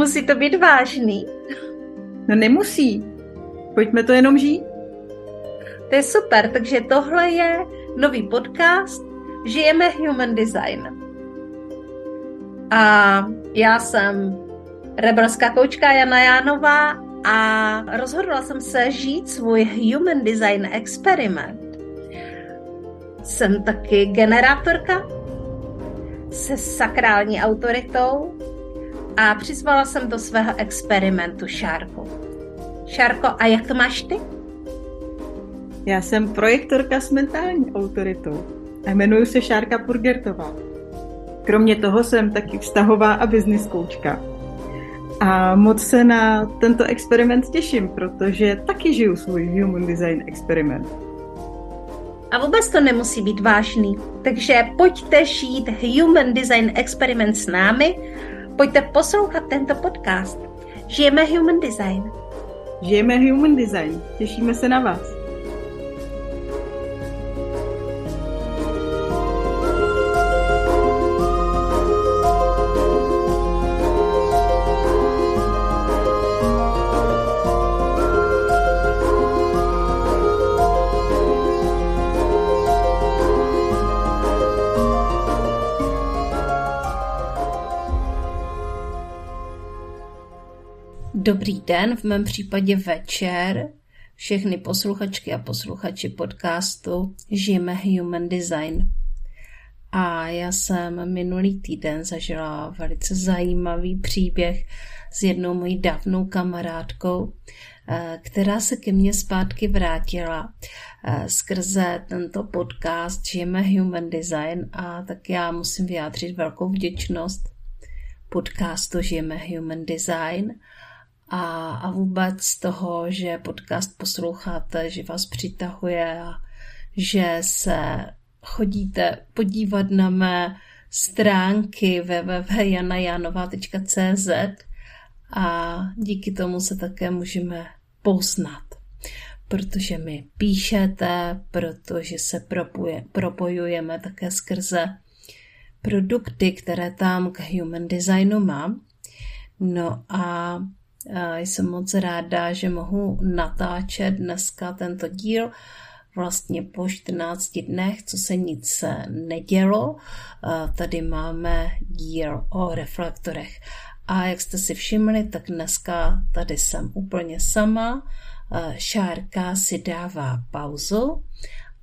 Musí to být vážný? No nemusí. Pojďme to jenom žít. To je super, takže tohle je nový podcast Žijeme Human Design. A já jsem rebelská koučka Jana Jánová a rozhodla jsem se žít svůj Human Design experiment. Jsem taky generátorka se sakrální autoritou a přizvala jsem do svého experimentu Šárku. Šárko, a jak to máš ty? Já jsem projektorka s mentální autoritou a jmenuji se Šárka Purgertová. Kromě toho jsem taky vztahová a business koučka. A moc se na tento experiment těším, protože taky žiju svůj Human Design experiment. A vůbec to nemusí být vážný. Takže pojďte žít Human Design experiment s námi, pojďte poslouchat tento podcast. Žijeme Human Design. Žijeme Human Design. Těšíme se na vás. Dobrý den, v mém případě večer. Všechny posluchačky a posluchači podcastu Žijeme Human Design. A já jsem minulý týden zažila velice zajímavý příběh s jednou mojí dávnou kamarádkou, eh, která se ke mně zpátky vrátila eh, skrze tento podcast Žijeme Human Design a tak já musím vyjádřit velkou vděčnost podcastu Žijeme Human Design a, a vůbec toho, že podcast posloucháte, že vás přitahuje a že se chodíte podívat na mé stránky www.janajanova.cz a díky tomu se také můžeme poznat, protože mi píšete, protože se propuje, propojujeme také skrze produkty, které tam k human designu mám. No a jsem moc ráda, že mohu natáčet dneska tento díl vlastně po 14 dnech, co se nic nedělo. Tady máme díl o reflektorech. A jak jste si všimli, tak dneska tady jsem úplně sama. Šárka si dává pauzu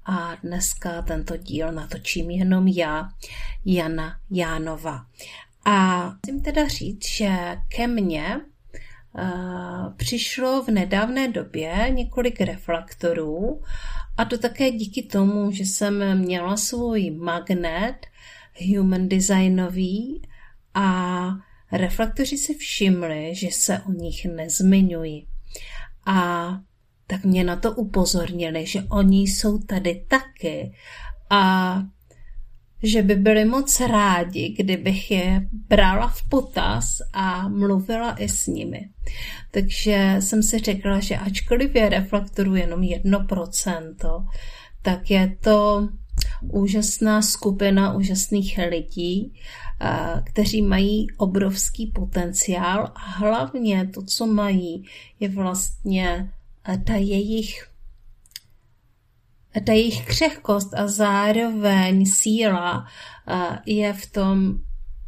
a dneska tento díl natočím jenom já, Jana Jánova. A musím teda říct, že ke mně přišlo v nedávné době několik reflektorů a to také díky tomu, že jsem měla svůj magnet human designový a reflektoři si všimli, že se o nich nezmiňuji. A tak mě na to upozornili, že oni jsou tady taky a že by byli moc rádi, kdybych je brala v potaz a mluvila i s nimi. Takže jsem si řekla, že ačkoliv je reflektoru jenom 1%, tak je to úžasná skupina úžasných lidí, kteří mají obrovský potenciál a hlavně to, co mají, je vlastně ta jejich ta jejich křehkost a zároveň síla je v tom,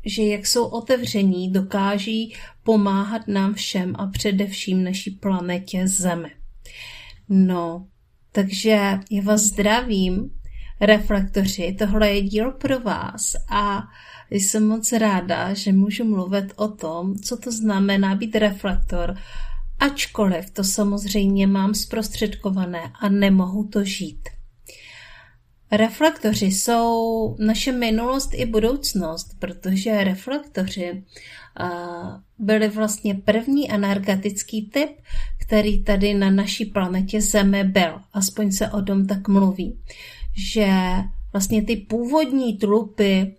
že jak jsou otevření, dokáží pomáhat nám všem a především naší planetě Zemi. No, takže já vás zdravím, reflektoři, tohle je díl pro vás a jsem moc ráda, že můžu mluvit o tom, co to znamená být reflektor, ačkoliv to samozřejmě mám zprostředkované a nemohu to žít. Reflektoři jsou naše minulost i budoucnost, protože reflektoři byli vlastně první energetický typ, který tady na naší planetě Zemi byl. Aspoň se o tom tak mluví. Že vlastně ty původní trupy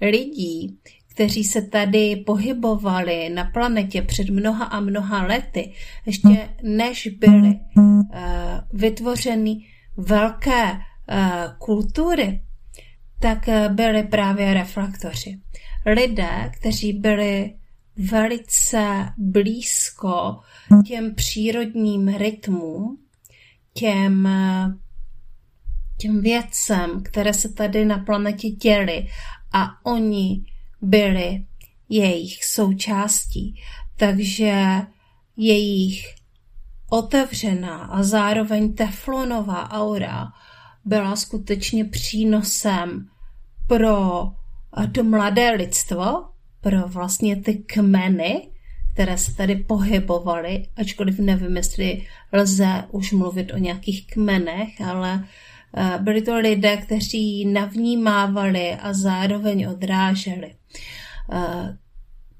lidí, kteří se tady pohybovali na planetě před mnoha a mnoha lety, ještě než byly uh, vytvořeny velké kultury, tak eh, byli právě reflektoři. Lidé, kteří byli velice blízko těm přírodním rytmům, těm, těm věcem, které se tady na planetě děly a oni byli jejich součástí. Takže jejich otevřená a zároveň teflonová aura byla skutečně přínosem pro to mladé lidstvo, pro vlastně ty kmeny, které se tady pohybovaly, ačkoliv nevím, jestli lze už mluvit o nějakých kmenech, ale eh, byli to lidé, kteří navnímávali a zároveň odráželi. Eh,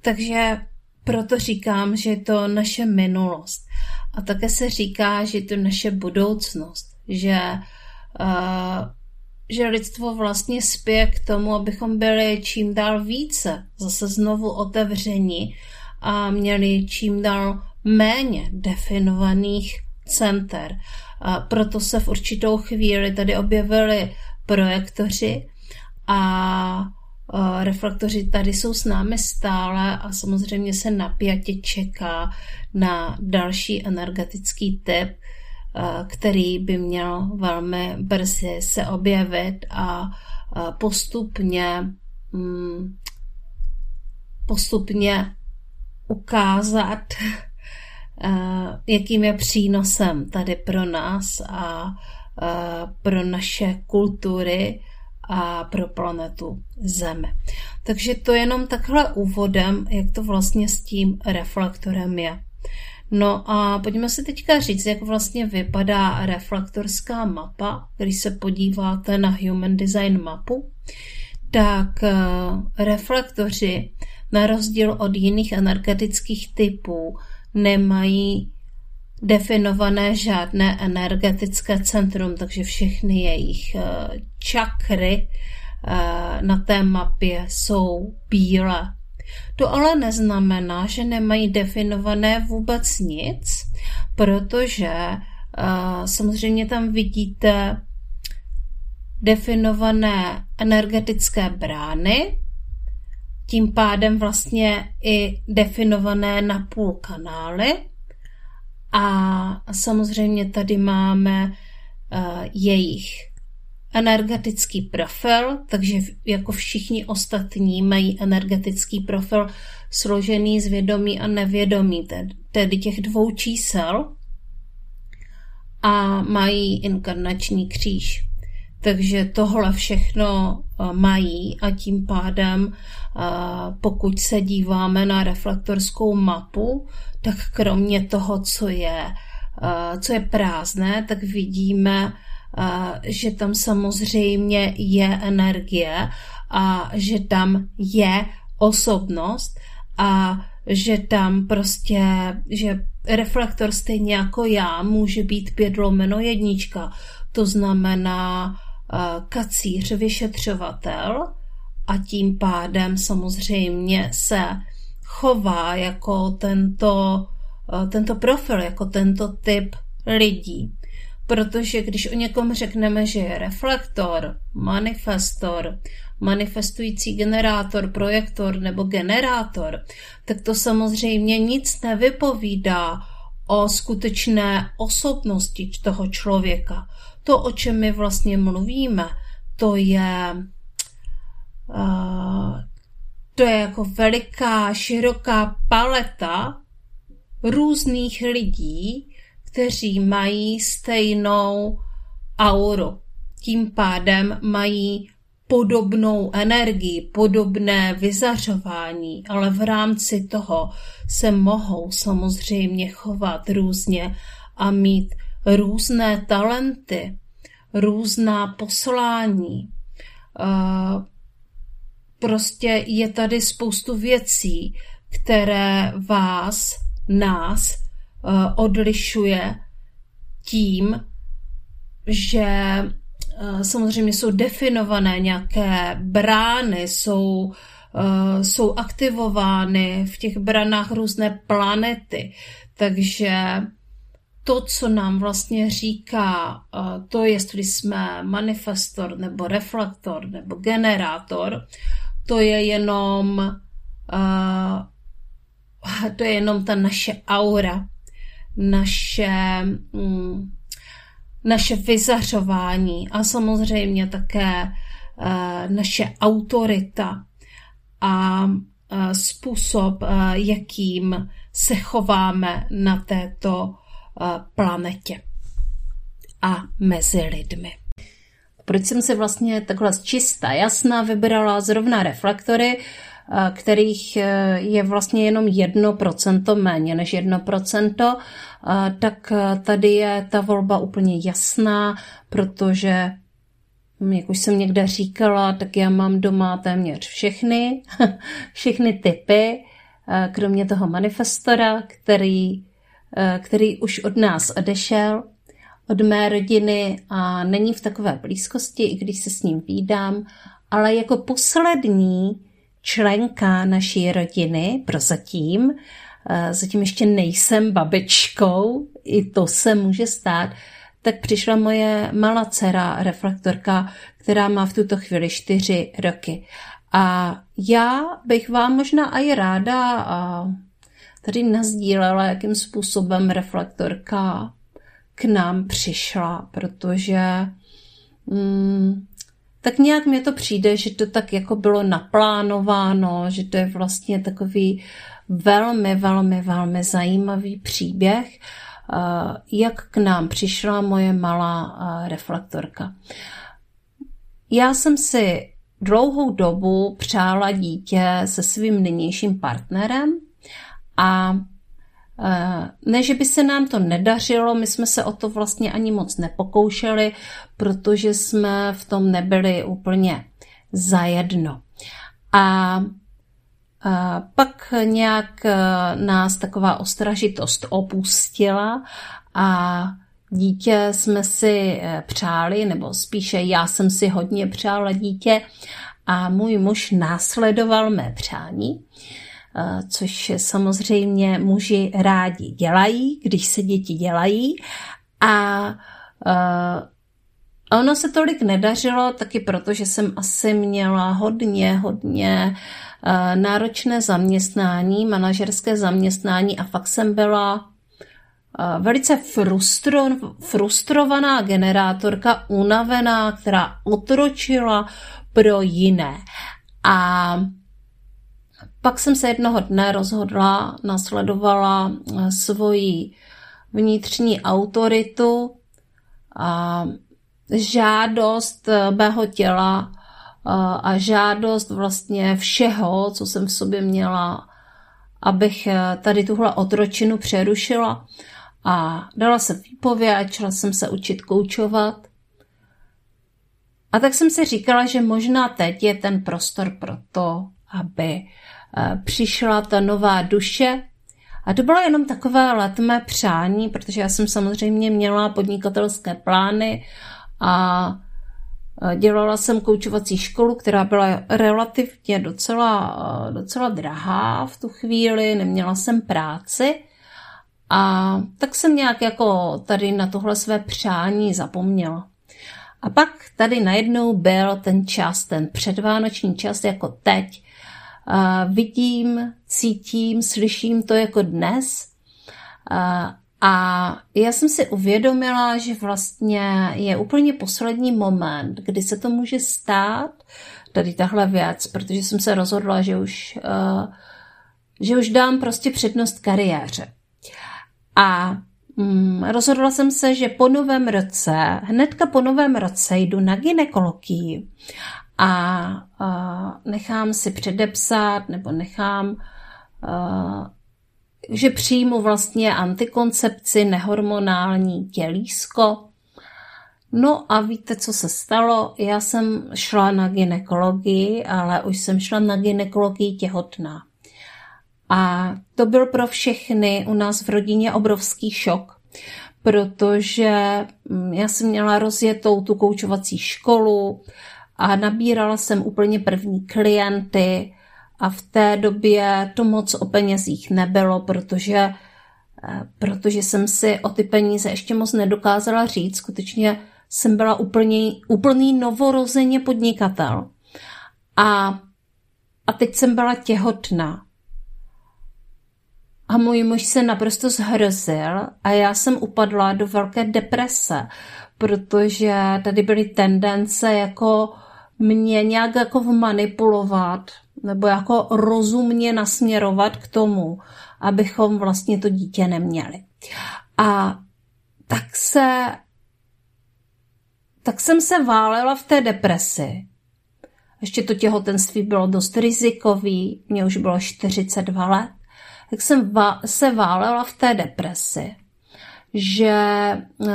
takže proto říkám, že je to naše minulost. A také se říká, že je to naše budoucnost, že, že lidstvo vlastně spěje k tomu, abychom byli čím dál více zase znovu otevření a měli čím dál méně definovaných center. A proto se v určitou chvíli tady objevili projektoři a reflektoři tady jsou s námi stále a samozřejmě se napjatě čeká na další energetický typ, který by měl velmi brzy se objevit a postupně mm, postupně ukázat, jakým je přínosem tady pro nás a pro naše kultury a pro planetu Zeme. Takže to jenom takhle úvodem, jak to vlastně s tím reflektorem je. No a pojďme si teďka říct, jak vlastně vypadá reflektorská mapa. Když se podíváte na Human Design mapu, tak eh, reflektoři na rozdíl od jiných energetických typů nemají definované žádné energetické centrum, takže všechny jejich eh, čakry eh, na té mapě jsou bílé. To ale neznamená, že nemají definované vůbec nic, protože eh, samozřejmě tam vidíte definované energetické brány, tím pádem vlastně i definované napůl kanály, a samozřejmě tady máme uh, jejich energetický profil, takže jako všichni ostatní mají energetický profil složený z vědomí a nevědomí, tedy těch dvou čísel a mají inkarnační kříž. Takže tohle všechno eh, mají a tím pádem, eh, pokud se díváme na reflektorskou mapu, tak kromě toho, co je, eh, co je prázdné, tak vidíme, že tam samozřejmě je energie a že tam je osobnost a že tam prostě, že reflektor stejně jako já může být pět lomeno jednička. To znamená, kacíř vyšetřovatel a tím pádem samozřejmě se chová jako tento, tento profil, jako tento typ lidí. Protože když o někom řekneme, že je reflektor, manifestor, manifestující generátor, projektor nebo generátor, tak to samozřejmě nic nevypovídá o skutečné osobnosti toho člověka. To, o čem my vlastně mluvíme, to je uh, to je jako veliká, široká paleta různých lidí, kteří mají stejnou auru. Tím pádem mají podobnou energii, podobné vyzařování, ale v rámci toho se mohou samozřejmě chovat různě a mít různé talenty, různá poslání. Prostě je tady spoustu věcí, které vás, nás odlišuje tím, že samozřejmě jsou definované nějaké brány, jsou, jsou aktivovány v těch branách různé planety. Takže to, co nám vlastně říká to, jestli jsme manifestor nebo reflektor nebo generátor, to je jenom to je jenom ta naše aura, naše, mm, naše vyzařování a samozřejmě také uh, naše autorita a uh, způsob, uh, jakým se chováme na této planetě a mezi lidmi. Proč jsem si vlastně takhle čistá, jasná vybrala zrovna reflektory, kterých e, je vlastně jenom 1% méně než 1%, tak e, tady je ta volba úplně jasná, protože jak už jsem někde říkala, tak já mám doma téměř všechny, všechny typy, kromě toho manifestora, který, který už od nás odešel, od mé rodiny a není v takové blízkosti, i když se s ním výdám, ale jako poslední členka naší rodiny, prozatím, eh, zatím ještě nejsem babičkou, i to se může stát, tak přišla moje malá dcera, reflektorka, která má v tuto chvíli čtyři roky. A já bych vám možná i ráda a tady nazdílela, jakým způsobem reflektorka k nám přišla, protože mm, tak nějak mi to přijde, že to tak jako bylo naplánováno, že to je vlastně takový velmi, velmi, velmi zajímavý příběh, eh, jak k nám přišla moje malá eh, reflektorka. Já jsem si dlouhou dobu přála dítě se svým nynějším partnerem a ne, že by se nám to nedařilo, my jsme se o to vlastně ani moc nepokoušeli, protože jsme v tom nebyli úplně zajedno. A a pak nějak eh, nás taková ostražitost opustila a dítě jsme si eh, přáli, nebo spíše já jsem si hodně přála dítě a můj muž následoval mé přání. Eh, což samozřejmě muži rádi dělají, když se děti dělají. A uh, ono se tolik nedařilo, taky proto, že jsem asi měla hodně, hodně uh, náročné zaměstnání, manažerské zaměstnání a fakt jsem byla velice frustro, frustrovaná generátorka, unavená, která otročila pro jiné. A pak jsem se jednoho dne rozhodla, nasledovala eh, svoji vnitřní autoritu a žádost eh, mého těla eh, a žádost vlastně všeho, co jsem v sobě měla, abych tady tuhle otročinu přerušila a dala se výpověď, začala jsem se učit koučovat. A tak jsem si říkala, že možná teď je ten prostor pro to, aby přišla ta nová duše. A to bylo jenom takové letmé přání, protože já jsem samozřejmě měla podnikatelské plány a dělala jsem koučovací školu, která byla relativně docela, docela drahá v tu chvíli, neměla jsem práci. A tak jsem nějak jako tady na tohle své přání zapomněla. A pak tady najednou byl ten čas, ten předvánoční čas jako teď, vidím, cítím, slyším to jako dnes. A já jsem si uvědomila, že vlastně je úplně poslední moment, kdy se to může stát, tady tahle věc, protože jsem se rozhodla, že už, že už dám prostě přednost kariéře. A mm, rozhodla jsem se, že po novém roce, hnedka po novém roce jdu na ginekologii a, nechám si předepsat nebo nechám, že přijmu vlastně antikoncepci, nehormonální tělísko. No a víte, co se stalo? Já jsem šla na ginekologii, ale už jsem šla na ginekologii těhotná. A to byl pro všechny u nás v rodině obrovský šok, protože mm, já jsem měla rozjetou tu koučovací školu, a nabírala jsem úplně první klienty a v té době to moc o penězích nebylo, protože, eh, protože jsem si o ty peníze ještě moc nedokázala říct. Skutečně jsem byla úplně, úplný novorozeně podnikatel. A, a teď jsem byla těhotná. a můj muž se naprosto zhrozil a já jsem upadla do velké deprese, protože tady byly tendence jako mě nějak jako manipulovat nebo jako rozumně nasměrovat k tomu, abychom vlastně to dítě neměli. A tak se tak jsem se válela v té depresi. Ještě to těhotenství bylo dost rizikový, mě už bylo 42 let, tak jsem se válela v té depresi, že uh,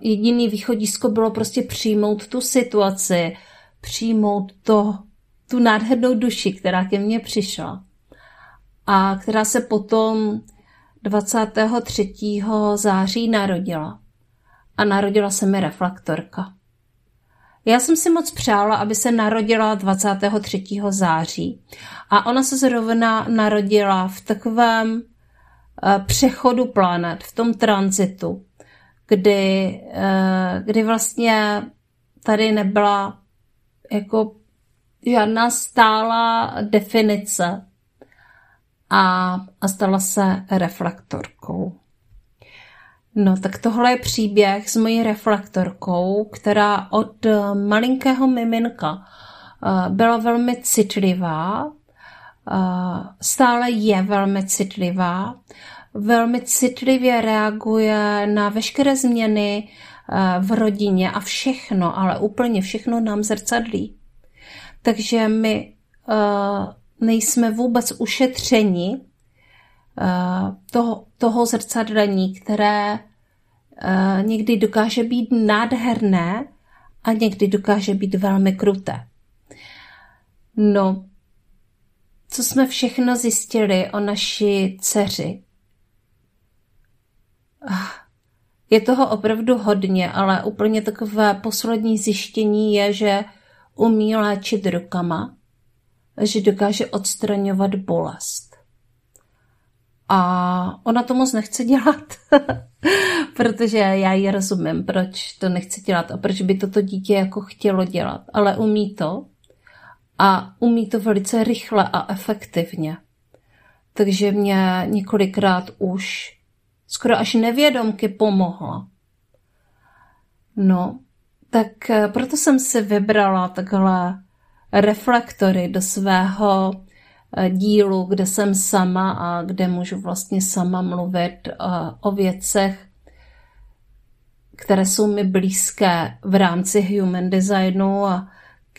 jediný východisko bylo prostě přijmout tu situaci, přijmout to, tu nádhernou duši, která ke mně přišla a která se potom 23. září narodila. A narodila se mi reflektorka. Já jsem si moc přála, aby se narodila 23. září. A ona se zrovna narodila v takovém eh, přechodu planet, v tom tranzitu, kdy, eh, kdy vlastně tady nebyla jako žádná stála definice a, a stala se reflektorkou. No, tak tohle je příběh s mojí reflektorkou, která od eh, malinkého miminka eh, byla velmi citlivá, eh, stále je velmi citlivá, velmi citlivě reaguje na veškeré změny v rodině a všechno, ale úplně všechno nám zrcadlí. Takže my nejsme vůbec ušetřeni Eh, toho, toho zrcadlení, které eh, někdy dokáže být nádherné a někdy dokáže být velmi kruté. No, co jsme všechno zjistili o naší dceři? Je toho opravdu hodně, ale úplně takové poslední zjištění je, že umí léčit rukama, že dokáže odstraňovat bolest. A ona to moc nechce dělat, protože já ji rozumím, proč to nechce dělat a proč by toto dítě jako chtělo dělat. Ale umí to a umí to velice rychle a efektivně. Takže mě několikrát už skoro až nevědomky pomohla. No, tak eh, proto jsem si vybrala takhle reflektory do svého Eh, dílu, kde jsem sama a kde můžu vlastně sama mluvit eh, o věcech, které jsou mi blízké v rámci human designu a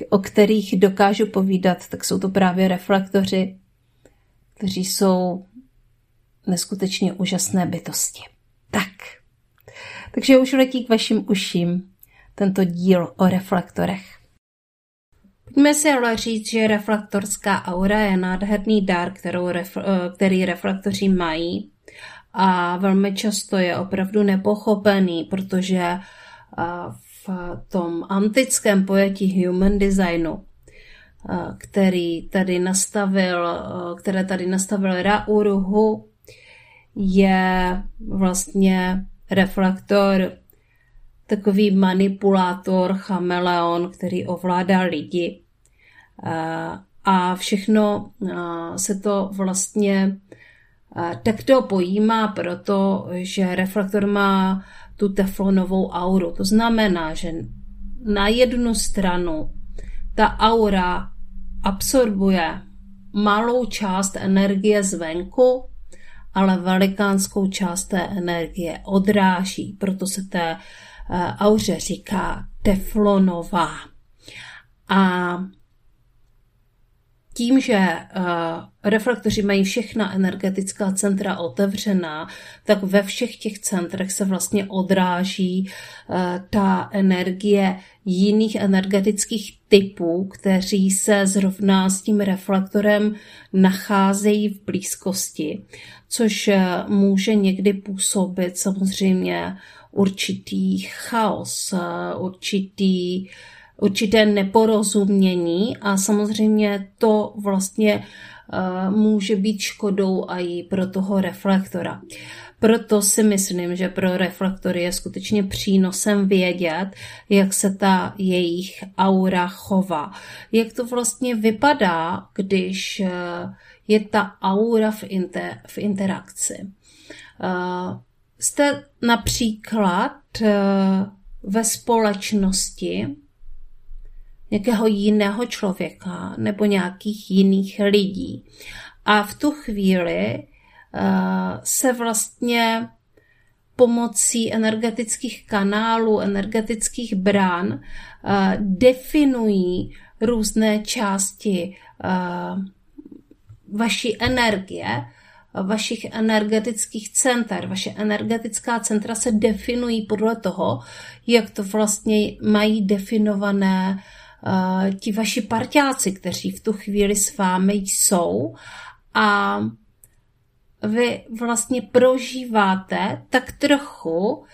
o kterých dokážu povídat, tak jsou to právě reflektoři, kteří jsou neskutečně úžasné bytosti. Tak, takže už letí k vašim uším tento díl o reflektorech. Pojďme si ale říct, že reflektorská aura je nádherný dar, kterou ref, eh, který reflektoři mají a velmi často je opravdu nepochopený, protože eh, v tom antickém pojetí human designu, eh, který tady nastavil, které tady nastavil Ra Uruhu, je vlastně reflektor takový manipulátor, chameleon, který ovládá lidi. A všechno se to vlastně takto pojímá proto, že reflektor má tu teflonovou auru. To znamená, že na jednu stranu ta aura absorbuje malou část energie zvenku, ale velikánskou část té energie odráží. Proto se té auře říká teflonová. A tím, že uh, reflektoři mají všechna energetická centra otevřená, tak ve všech těch centrech se vlastně odráží uh, ta energie jiných energetických typů, kteří se zrovna s tím reflektorem nacházejí v blízkosti, což uh, může někdy působit samozřejmě určitý chaos, určitý určité neporozumění a samozřejmě to vlastně může být škodou i pro toho reflektora. Proto si myslím, že pro reflektory je skutečně přínosem vědět, jak se ta jejich aura chová. Jak to vlastně vypadá, když je ta aura v, inter, v interakci. Uh, jste například ve společnosti nějakého jiného člověka nebo nějakých jiných lidí. A v tu chvíli uh, se vlastně pomocí energetických kanálů, energetických brán uh, definují různé části uh, vaší energie, vašich energetických center. Vaše energetická centra se definují podle toho, jak to vlastně mají definované uh, ti vaši parťáci, kteří v tu chvíli s vámi jsou a vy vlastně prožíváte tak trochu uh,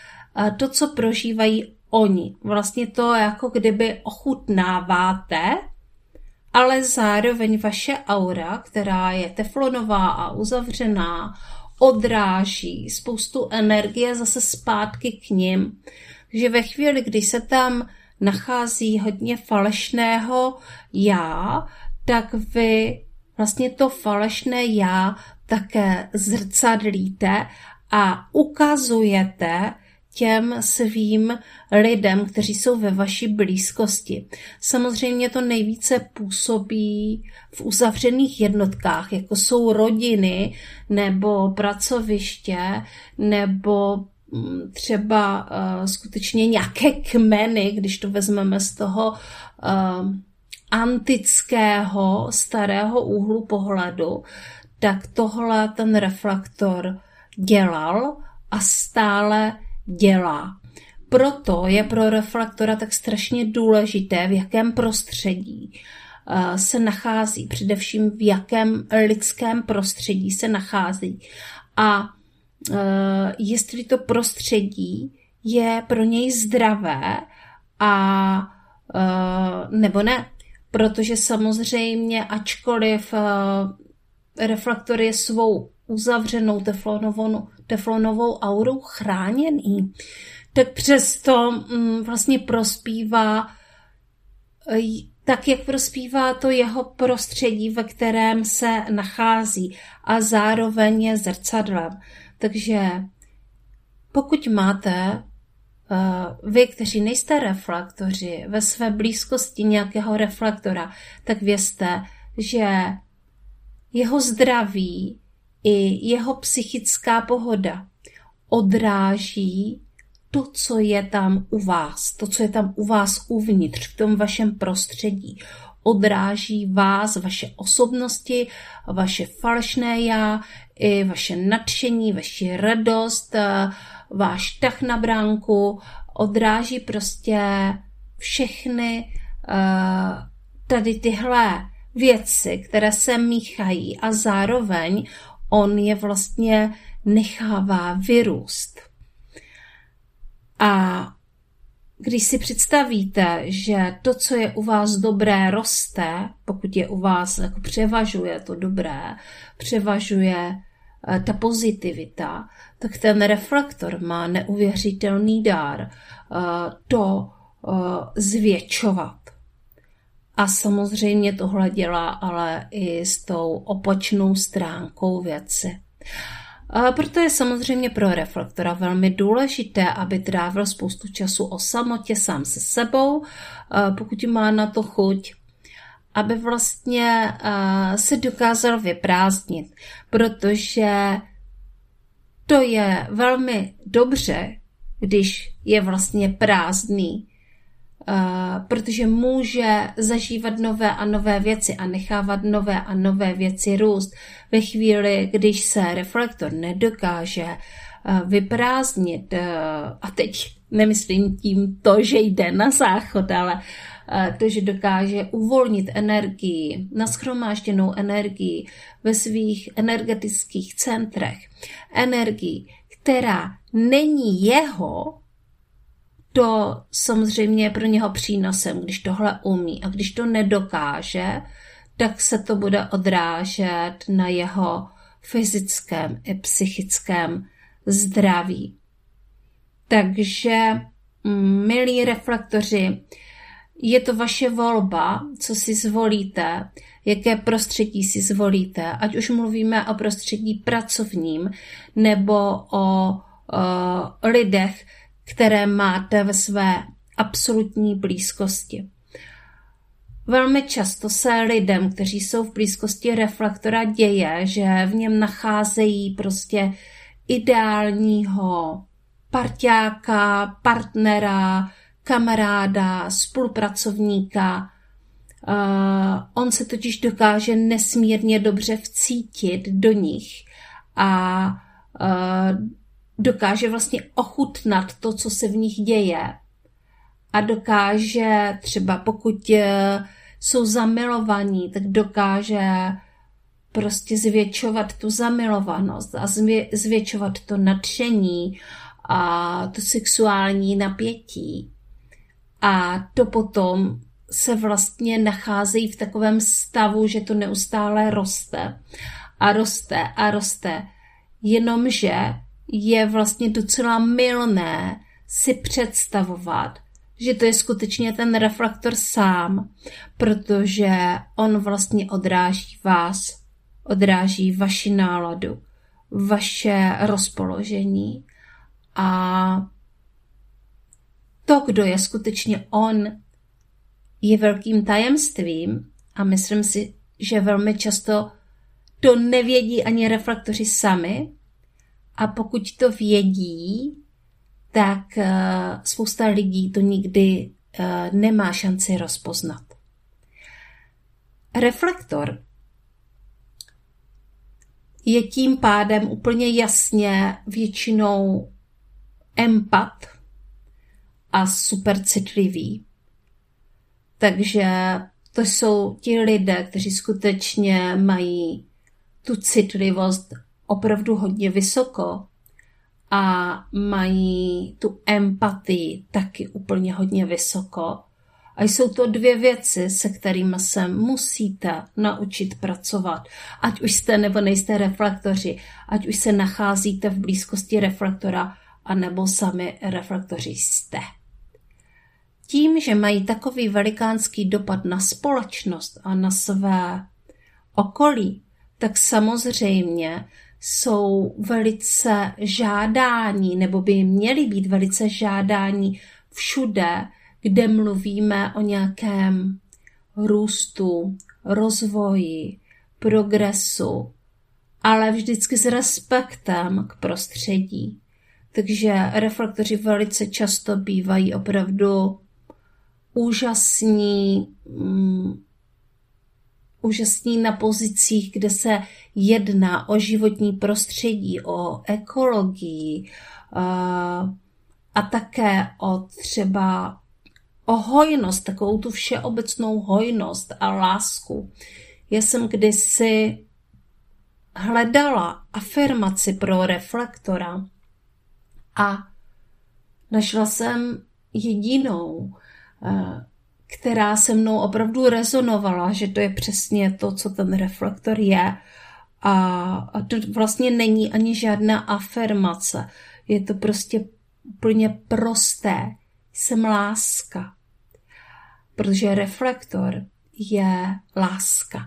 to, co prožívají oni. Vlastně to jako kdyby ochutnáváte ale zároveň vaše aura, která je teflonová a uzavřená, odráží spoustu energie zase zpátky k ním. Takže ve chvíli, kdy se tam nachází hodně falešného já, tak vy vlastně to falešné já také zrcadlíte a ukazujete těm svým lidem, kteří jsou ve vaší blízkosti. Samozřejmě to nejvíce působí v uzavřených jednotkách, jako jsou rodiny nebo pracoviště nebo třeba uh, skutečně nějaké kmeny, když to vezmeme z toho uh, antického starého úhlu pohledu, tak tohle ten reflektor dělal a stále dělá. Proto je pro reflektora tak strašně důležité, v jakém prostředí eh, se nachází, především v jakém lidském prostředí se nachází a jestli to prostředí je pro něj zdravé a eh, nebo ne. Protože samozřejmě, ačkoliv reflektor je svou uzavřenou teflonovou, teflonovou aurou chráněný, tak přesto mm, vlastně prospívá tak, jak prospívá to jeho prostředí, ve kterém se nachází a zároveň je zrcadlem. Takže pokud máte uh, vy, kteří nejste reflektoři, ve své blízkosti nějakého reflektora, tak vězte, že jeho zdraví i jeho psychická pohoda odráží to, co je tam u vás, to, co je tam u vás uvnitř, v tom vašem prostředí. Odráží vás, vaše osobnosti, vaše falešné já, i vaše nadšení, vaši radost, váš tah na bránku, odráží prostě všechny uh, tady tyhle věci, které se míchají a zároveň on je vlastně nechává vyrůst. A když si představíte, že to, co je u vás dobré, roste, pokud je u vás jako převažuje to dobré, převažuje eh, ta pozitivita, tak ten reflektor má neuvěřitelný dár eh, to eh, zvětšovat. A samozřejmě tohle dělá ale i s tou opačnou stránkou věci. A proto je samozřejmě pro reflektora velmi důležité, aby trávil spoustu času o samotě sám se sebou, pokud má na to chuť, aby vlastně se dokázal vyprázdnit, protože to je velmi dobře, když je vlastně prázdný, Uh, protože může zažívat nové a nové věci a nechávat nové a nové věci růst. Ve chvíli, když se reflektor nedokáže uh, vyprázdnit, uh, a teď nemyslím tím to, že jde na záchod, ale to, že dokáže uvolnit energii, naschromážděnou energii ve svých energetických centrech, energii, která není jeho, to samozřejmě je pro něho přínosem, když tohle umí. A když to nedokáže, tak se to bude odrážet na jeho fyzickém i psychickém zdraví. Takže, mm, milí reflektoři, je to vaše volba, co si zvolíte, jaké prostředí si zvolíte, ať už mluvíme o prostředí pracovním nebo o, o lidech, které máte ve své absolutní blízkosti. Velmi často se lidem, kteří jsou v blízkosti reflektora, děje, že v něm nacházejí prostě ideálního parťáka, partnera, kamaráda, spolupracovníka. Uh, on se totiž dokáže nesmírně dobře vcítit do nich a uh, dokáže vlastně ochutnat to, co se v nich děje. A dokáže třeba, pokud uh, jsou zamilovaní, tak dokáže prostě zvětšovat tu zamilovanost a zvětšovat to nadšení a to sexuální napětí. A to potom se vlastně nacházejí v takovém stavu, že to neustále roste a roste a roste. Jenomže je vlastně docela milné si představovat, že to je skutečně ten reflektor sám, protože on vlastně odráží vás, odráží vaši náladu, vaše rozpoložení a to, kdo je skutečně on, je velkým tajemstvím a myslím si, že velmi často to nevědí ani reflektoři sami a pokud to vědí, tak eh, spousta lidí to nikdy eh, nemá šanci rozpoznat. Reflektor je tím pádem úplně jasně většinou empat a super citlivý. Takže to jsou ti lidé, kteří skutečně mají tu citlivost opravdu hodně vysoko a mají tu empatii taky úplně hodně vysoko. A jsou to dvě věci, se kterými se musíte naučit pracovat. Ať už jste nebo nejste reflektoři, ať už se nacházíte v blízkosti reflektora, anebo sami reflektoři jste. Tím, že mají takový velikánský dopad na společnost a na své okolí, tak samozřejmě jsou velice žádání, nebo by měly být velice žádání všude, kde mluvíme o nějakém růstu, rozvoji, progresu, ale vždycky s respektem k prostředí. Takže reflektoři velice často bývají opravdu úžasní, um, úžasní na pozicích, kde se jedná o životní prostředí, o ekologii uh, a také o třeba o hojnost, takovou tu všeobecnou hojnost a lásku. Já jsem kdysi hledala afirmaci pro reflektora a našla jsem jedinou, která se mnou opravdu rezonovala, že to je přesně to, co ten reflektor je. A, to vlastně není ani žádná afirmace. Je to prostě úplně prosté. Jsem láska. Protože reflektor je láska.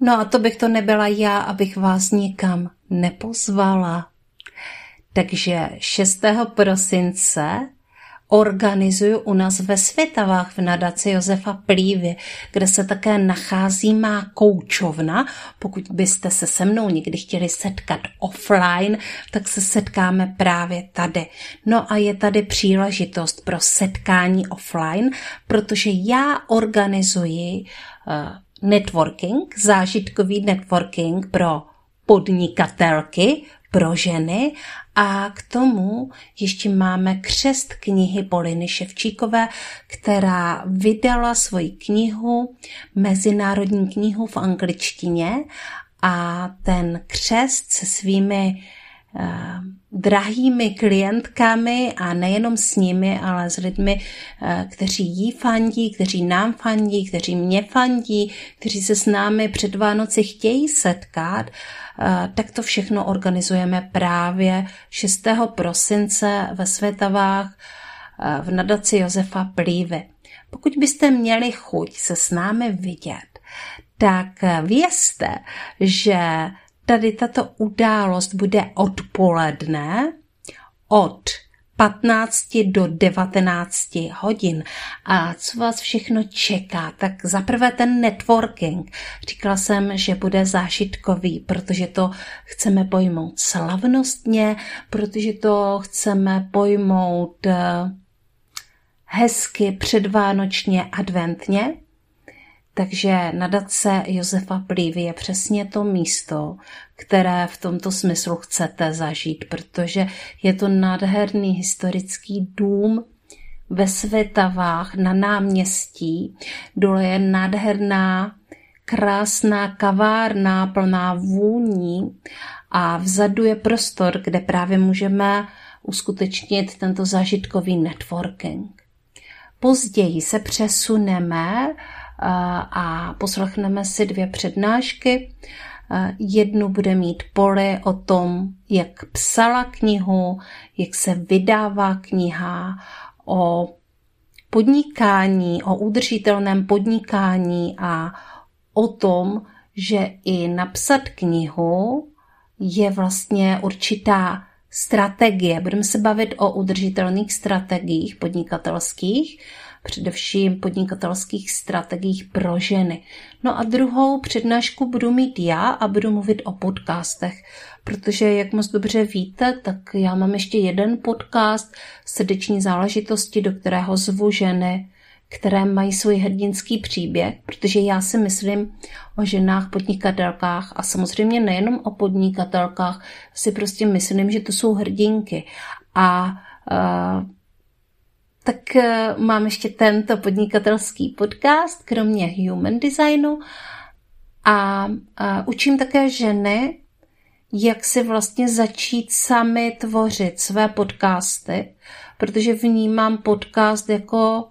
No a to bych to nebyla já, abych vás nikam nepozvala. Takže 6. prosince organizuju u nás ve Světavách v nadaci Josefa Plívy, kde se také nachází má koučovna. Pokud byste se se mnou někdy chtěli setkat offline, tak se setkáme právě tady. No a je tady příležitost pro setkání offline, protože já organizuji uh, networking, zážitkový networking pro podnikatelky, pro ženy a k tomu ještě máme křest knihy Poliny Ševčíkové, která vydala svoji knihu, mezinárodní knihu v angličtině a ten křest se svými drahými klientkami a nejenom s nimi, ale s lidmi, eh, kteří jí fandí, kteří nám fandí, kteří mě fandí, kteří se s námi před Vánoci chtějí setkat, eh, tak to všechno organizujeme právě 6. prosince ve Světavách eh, v nadaci Josefa Plívy. Pokud byste měli chuť se s námi vidět, tak vězte, že tady tato událost bude odpoledne od 15 do 19 hodin. A co vás všechno čeká? Tak zaprvé ten networking. Říkala jsem, že bude zážitkový, protože to chceme pojmout slavnostně, protože to chceme pojmout eh, hezky předvánočně, adventně. Takže nadace Josefa Plívy je přesně to místo, které v tomto smyslu chcete zažít, protože je to nádherný historický dům ve Světavách na náměstí. Dole je nádherná, krásná kavárna plná vůní a vzadu je prostor, kde právě můžeme uskutečnit tento zážitkový networking. Později se přesuneme a poslechneme si dvě přednášky. Jednu bude mít Poli o tom, jak psala knihu, jak se vydává kniha, o podnikání, o udržitelném podnikání a o tom, že i napsat knihu je vlastně určitá strategie. Budeme se bavit o udržitelných strategiích podnikatelských především podnikatelských strategiích pro ženy. No a druhou přednášku budu mít já a budu mluvit o podcastech, protože jak moc dobře víte, tak já mám ještě jeden podcast srdeční záležitosti, do kterého zvu ženy, které mají svůj hrdinský příběh, protože já si myslím o ženách podnikatelkách a samozřejmě nejenom o podnikatelkách, si prostě myslím, že to jsou hrdinky. A uh, tak eh, mám ještě tento podnikatelský podcast, kromě human designu. A, a učím také ženy, jak si vlastně začít sami tvořit své podcasty, protože vnímám podcast jako,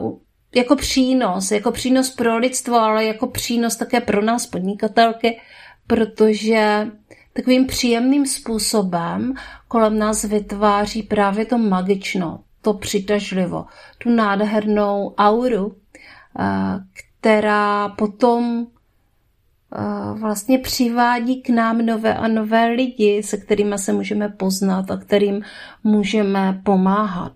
uh, jako přínos, jako přínos pro lidstvo, ale jako přínos také pro nás podnikatelky, protože takovým příjemným způsobem kolem nás vytváří právě to magično, to přitažlivo, tu nádhernou auru, eh, která potom eh, vlastně přivádí k nám nové a nové lidi, se kterými se můžeme poznat a kterým můžeme pomáhat.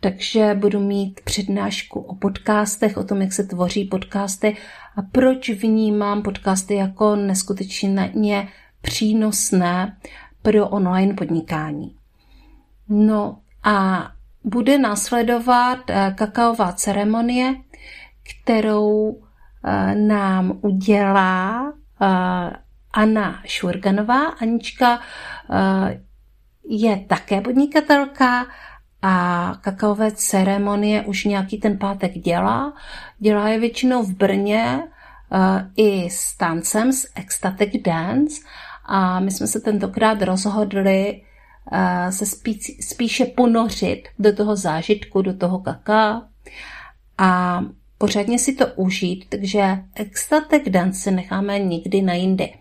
Takže budu mít přednášku o podcastech, o tom, jak se tvoří podcasty a proč vnímám podcasty jako neskutečně přínosné pro online podnikání. No a bude následovat eh, kakaová ceremonie, kterou eh, nám udělá eh, Anna Šurganová. Anička je také podnikatelka a kakaové ceremonie už nějaký ten pátek dělá. Dělá je většinou v Brně i s tancem, s Ecstatic Dance a my jsme se tentokrát rozhodli se spíš, spíše ponořit do toho zážitku, do toho kaká a pořádně si to užít, takže extatek dance si necháme nikdy na jindy.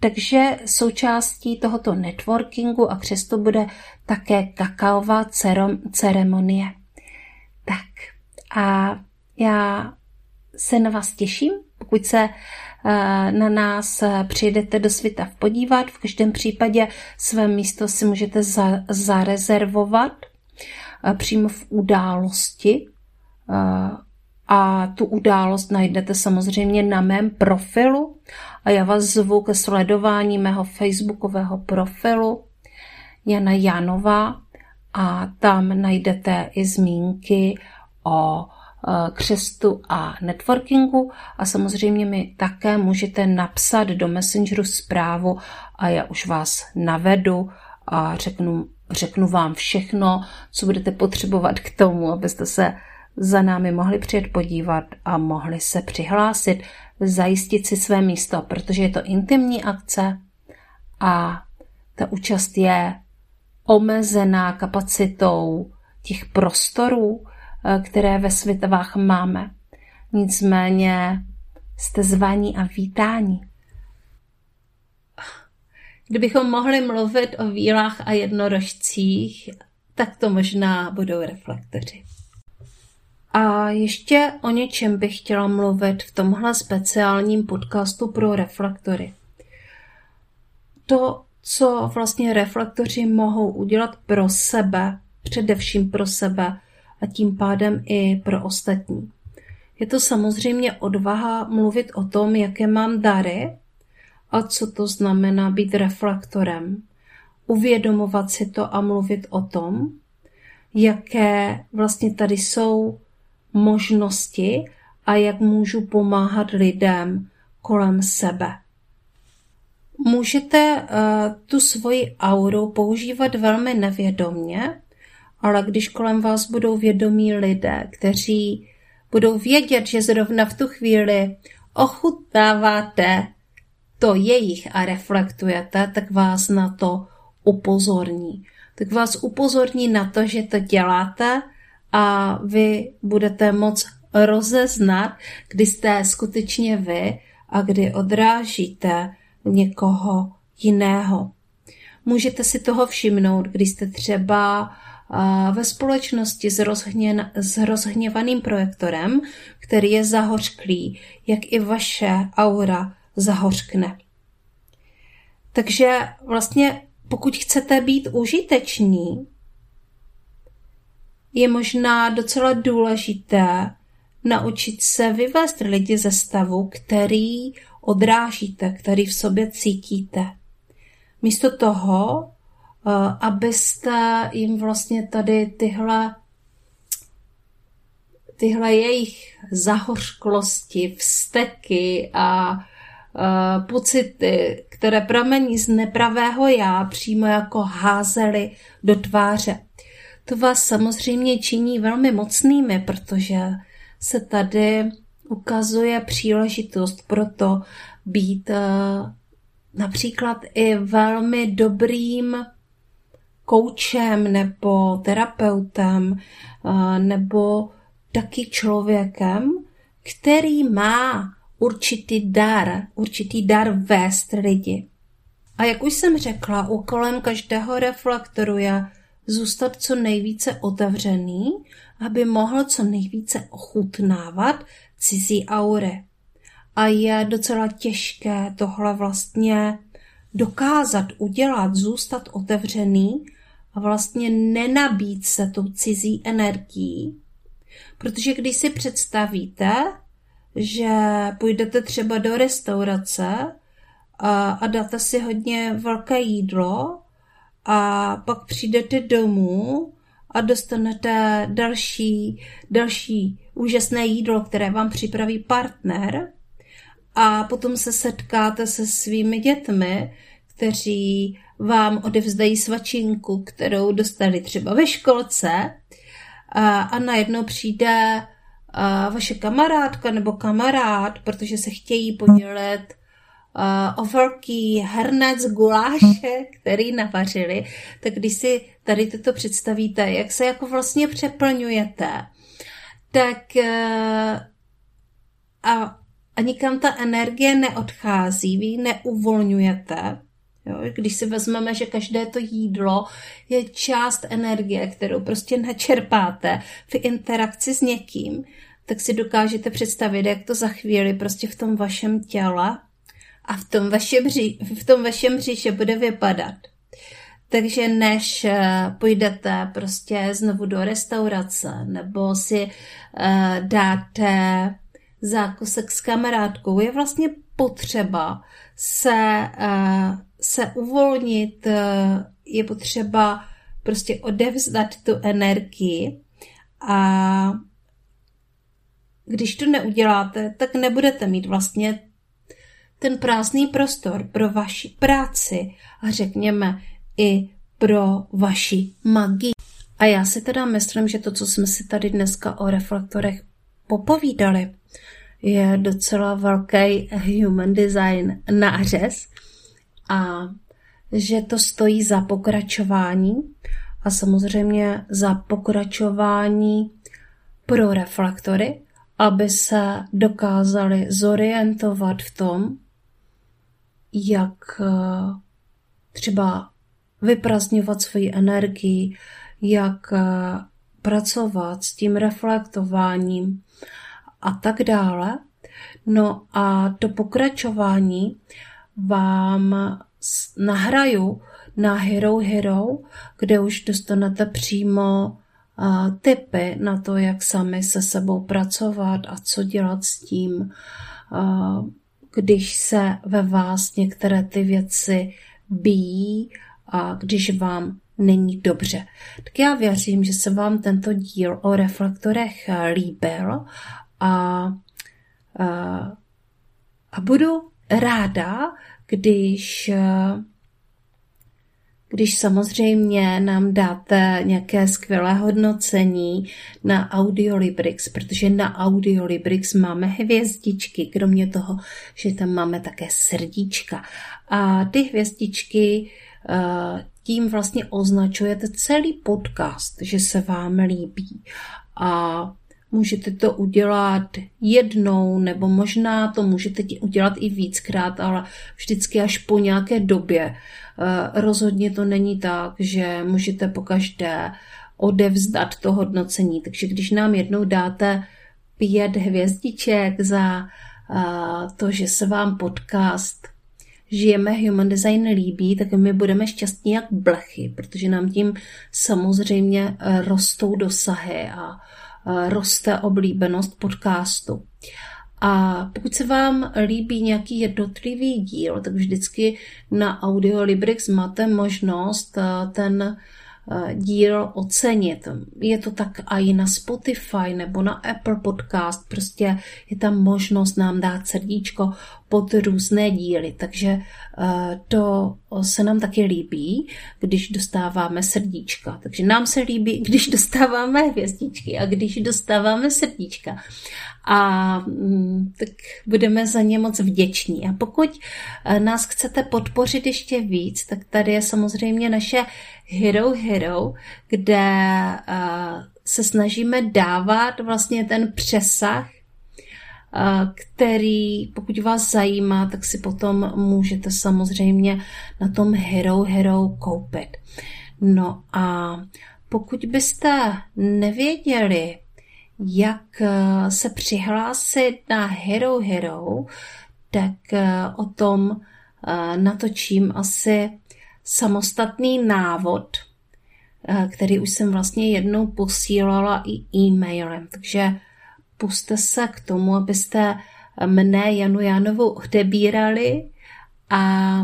Takže součástí tohoto networkingu a přesto bude také kakaová ceremonie. Tak a já se na vás těším, pokud se Eh, na nás eh, přijdete do světa podívat. V každém případě své místo si můžete za, zarezervovat eh, přímo v události a tu událost najdete samozřejmě na mém profilu a já vás zvu ke sledování mého facebookového profilu Jana Janova a tam najdete i zmínky o křestu a networkingu. A samozřejmě mi také můžete napsat do Messengeru zprávu a já už vás navedu a řeknu, řeknu vám všechno, co budete potřebovat k tomu, abyste se za námi mohli přijet podívat a mohli se přihlásit, zajistit si své místo, protože je to intimní akce a ta účast je omezená kapacitou těch prostorů, eh, které ve světovách máme. Nicméně jste zvaní a vítání. Kdybychom mohli mluvit o vílách a jednorožcích, tak to možná budou reflektoři. A ještě o něčem bych chtěla mluvit v tomhle speciálním podcastu pro reflektory. To, co vlastně reflektoři mohou udělat pro sebe, především pro sebe a tím pádem i pro ostatní. Je to samozřejmě odvaha mluvit o tom, jaké mám dary a co to znamená být reflektorem. Uvědomovat si to a mluvit o tom, jaké vlastně tady jsou možnosti a jak můžu pomáhat lidem kolem sebe. Můžete uh, tu svoji auru používat velmi nevědomně, ale když kolem vás budou vědomí lidé, kteří budou vědět, že zrovna v tu chvíli ochutnáváte to jejich a reflektujete, tak vás na to upozorní. Tak vás upozorní na to, že to děláte a vy budete moc rozeznat, kdy jste skutečně vy a kdy odrážíte někoho jiného. Můžete si toho všimnout, když jste třeba ve společnosti s, rozhně, s rozhněvaným projektorem, který je zahořklý, jak i vaše aura zahořkne. Takže vlastně pokud chcete být užiteční, je možná docela důležité naučit se vyvést lidi ze stavu, který odrážíte, který v sobě cítíte. Místo toho, abyste jim vlastně tady tyhle tyhle jejich zahořklosti, vzteky a uh, pocity, které pramení z nepravého já, přímo jako házely do tváře. To vás samozřejmě činí velmi mocnými, protože se tady ukazuje příležitost pro to být uh, například i velmi dobrým koučem nebo terapeutem uh, nebo taky člověkem, který má určitý dar, určitý dar vést lidi. A jak už jsem řekla, úkolem každého reflektoru je zůstat co nejvíce otevřený, aby mohl co nejvíce ochutnávat cizí aury. A je docela těžké tohle vlastně dokázat udělat, zůstat otevřený a vlastně nenabít se tou cizí energií. Protože když si představíte, že půjdete třeba do restaurace a, a dáte si hodně velké jídlo a pak přijdete domů a dostanete další, další úžasné jídlo, které vám připraví partner a potom se setkáte se svými dětmi, kteří vám odevzdají svačinku, kterou dostali třeba ve školce a, a najednou přijde a vaše kamarádka nebo kamarád, protože se chtějí podělit o velký hrnec guláše, který navařili, tak když si tady toto představíte, jak se jako vlastně přeplňujete, tak uh, a, a nikam ta energie neodchází, vy ji neuvolňujete, Jo, když si vezmeme, že každé to jídlo je část energie, kterou prostě načerpáte v interakci s někým, tak si dokážete představit, jak to za chvíli prostě v tom vašem těle a v tom vašem, v tom vašem říše bude vypadat. Takže než eh, půjdete prostě znovu do restaurace nebo si uh, dáte zákusek s kamarádkou, je vlastně potřeba se, uh, se uvolnit, uh, je potřeba prostě odevzdat tu energii a když to neuděláte, tak nebudete mít vlastně ten prázdný prostor pro vaši práci a řekněme i pro vaši magii. A já si teda myslím, že to, co jsme si tady dneska o reflektorech popovídali, je docela velký human design nářez a že to stojí za pokračování a samozřejmě za pokračování pro reflektory, aby se dokázali zorientovat v tom, jak eh, třeba vyprazňovat svoji energii, jak eh, pracovat s tím reflektováním a tak dále. No a to pokračování vám nahraju na Hero Hero, kde už dostanete přímo uh, tipy na to, jak sami se sebou pracovat a co dělat s tím, když se ve vás některé ty věci bíjí a když vám není dobře. Tak já věřím, že se vám tento díl o reflektorech líbil a, a, a budu ráda, když když samozřejmě nám dáte nějaké skvělé hodnocení na Audiolibrix, protože na Audiolibrix máme hvězdičky, kromě toho, že tam máme také srdíčka. A ty hvězdičky eh, tím vlastně označujete celý podcast, že se vám líbí. A Můžete to udělat jednou, nebo možná to můžete udělat i víckrát, ale vždycky až po nějaké době. Eh, rozhodně to není tak, že můžete po každé odevzdat to hodnocení. Takže když nám jednou dáte pět hvězdiček za eh, to, že se vám podcast žijeme Human Design líbí, tak my budeme šťastní jak blechy, protože nám tím samozřejmě eh, rostou dosahy a roste oblíbenost podcastu. A pokud se vám líbí nějaký jednotlivý díl, tak vždycky na Audiolibrix máte možnost ten Eh, díl ocenit. Je to tak i na Spotify nebo na Apple Podcast, prostě je tam možnost nám dát srdíčko pod různé díly, takže eh, to se nám taky líbí, když dostáváme srdíčka. Takže nám se líbí, když dostáváme hvězdičky a když dostáváme srdíčka a mm, tak budeme za ně moc vděční. A pokud eh, nás chcete podpořit ještě víc, tak tady je samozřejmě naše Hero Hero, kde eh, se snažíme dávat vlastně ten přesah, eh, který, pokud vás zajímá, tak si potom můžete samozřejmě na tom Hero Hero koupit. No a pokud byste nevěděli, jak eh, se přihlásit na Hero Hero, tak eh, o tom eh, natočím asi samostatný návod, který už jsem vlastně jednou posílala i e-mailem. Takže puste se k tomu, abyste mne Janu Jánovou odebírali a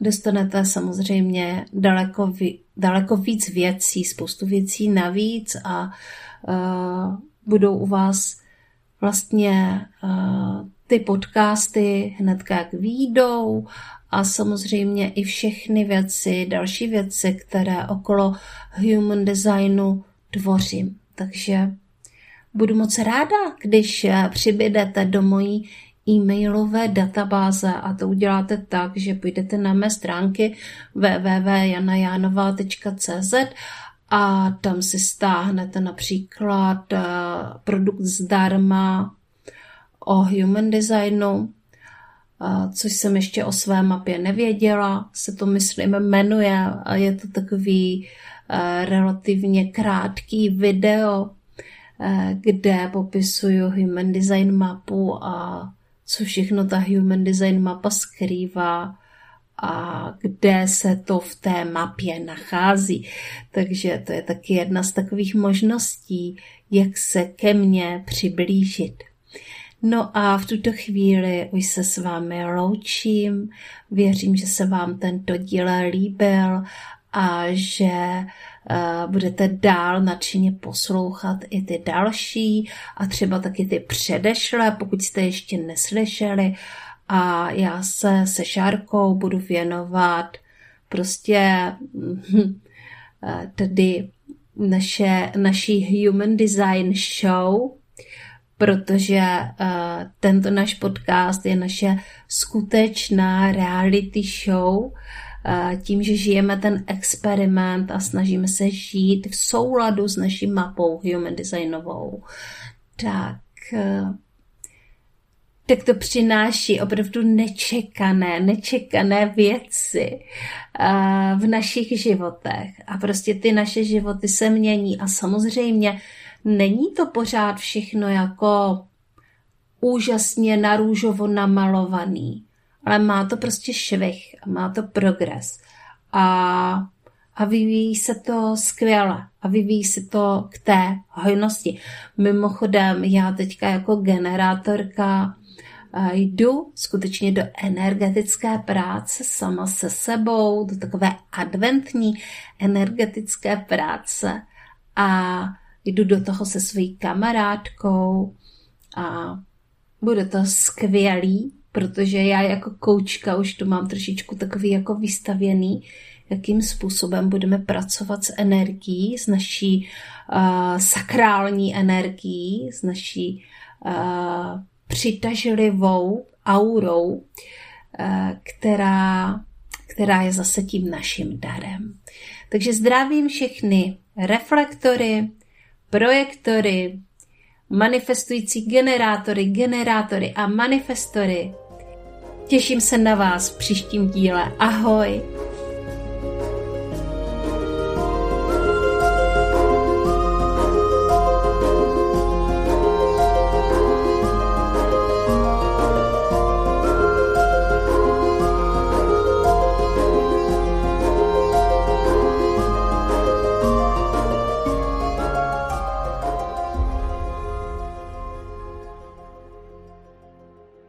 dostanete samozřejmě daleko, daleko víc věcí, spoustu věcí navíc a budou u vás vlastně ty podcasty hned jak výjdou a samozřejmě i všechny věci, další věci, které okolo human designu tvořím. Takže budu moc ráda, když přibydete do mojí e-mailové databáze a to uděláte tak, že půjdete na mé stránky www.janajanova.cz a tam si stáhnete například eh, produkt zdarma o human designu, eh, což jsem ještě o své mapě nevěděla, se to myslím jmenuje a je to takový eh, relativně krátký video, kde popisuju human design mapu a co všechno ta human design mapa skrývá a kde se to v té mapě nachází. Takže to je taky jedna z takových možností, jak se ke mně přiblížit. No a v tuto chvíli už se s vámi loučím. Věřím, že se vám tento díl líbil a že uh, budete dál nadšeně poslouchat i ty další a třeba taky ty předešlé, pokud jste ještě neslyšeli a já se se Šárkou budu věnovat prostě hm, tedy naše, naší Human Design Show protože uh, tento náš podcast je naše skutečná reality show, uh, tím, že žijeme ten experiment a snažíme se žít v souladu s naší mapou human designovou, tak uh, tak to přináší opravdu nečekané, nečekané věci v našich životech. A prostě ty naše životy se mění. A samozřejmě není to pořád všechno jako úžasně narůžovo namalovaný, ale má to prostě švih, má to progres. A, a vyvíjí se to skvěle a vyvíjí se to k té hojnosti. Mimochodem, já teďka jako generátorka jdu skutečně do energetické práce sama se sebou, do takové adventní energetické práce a jdu do toho se svojí kamarádkou a bude to skvělý, protože já jako koučka už to mám trošičku takový jako vystavěný, jakým způsobem budeme pracovat s energií, s naší uh, sakrální energií, s naší uh, přitažlivou aurou, eh, která, která je zase tím naším darem. Takže zdravím všechny reflektory, projektory, manifestující generátory, generátory a manifestory. Těším se na vás v příštím díle. Ahoj!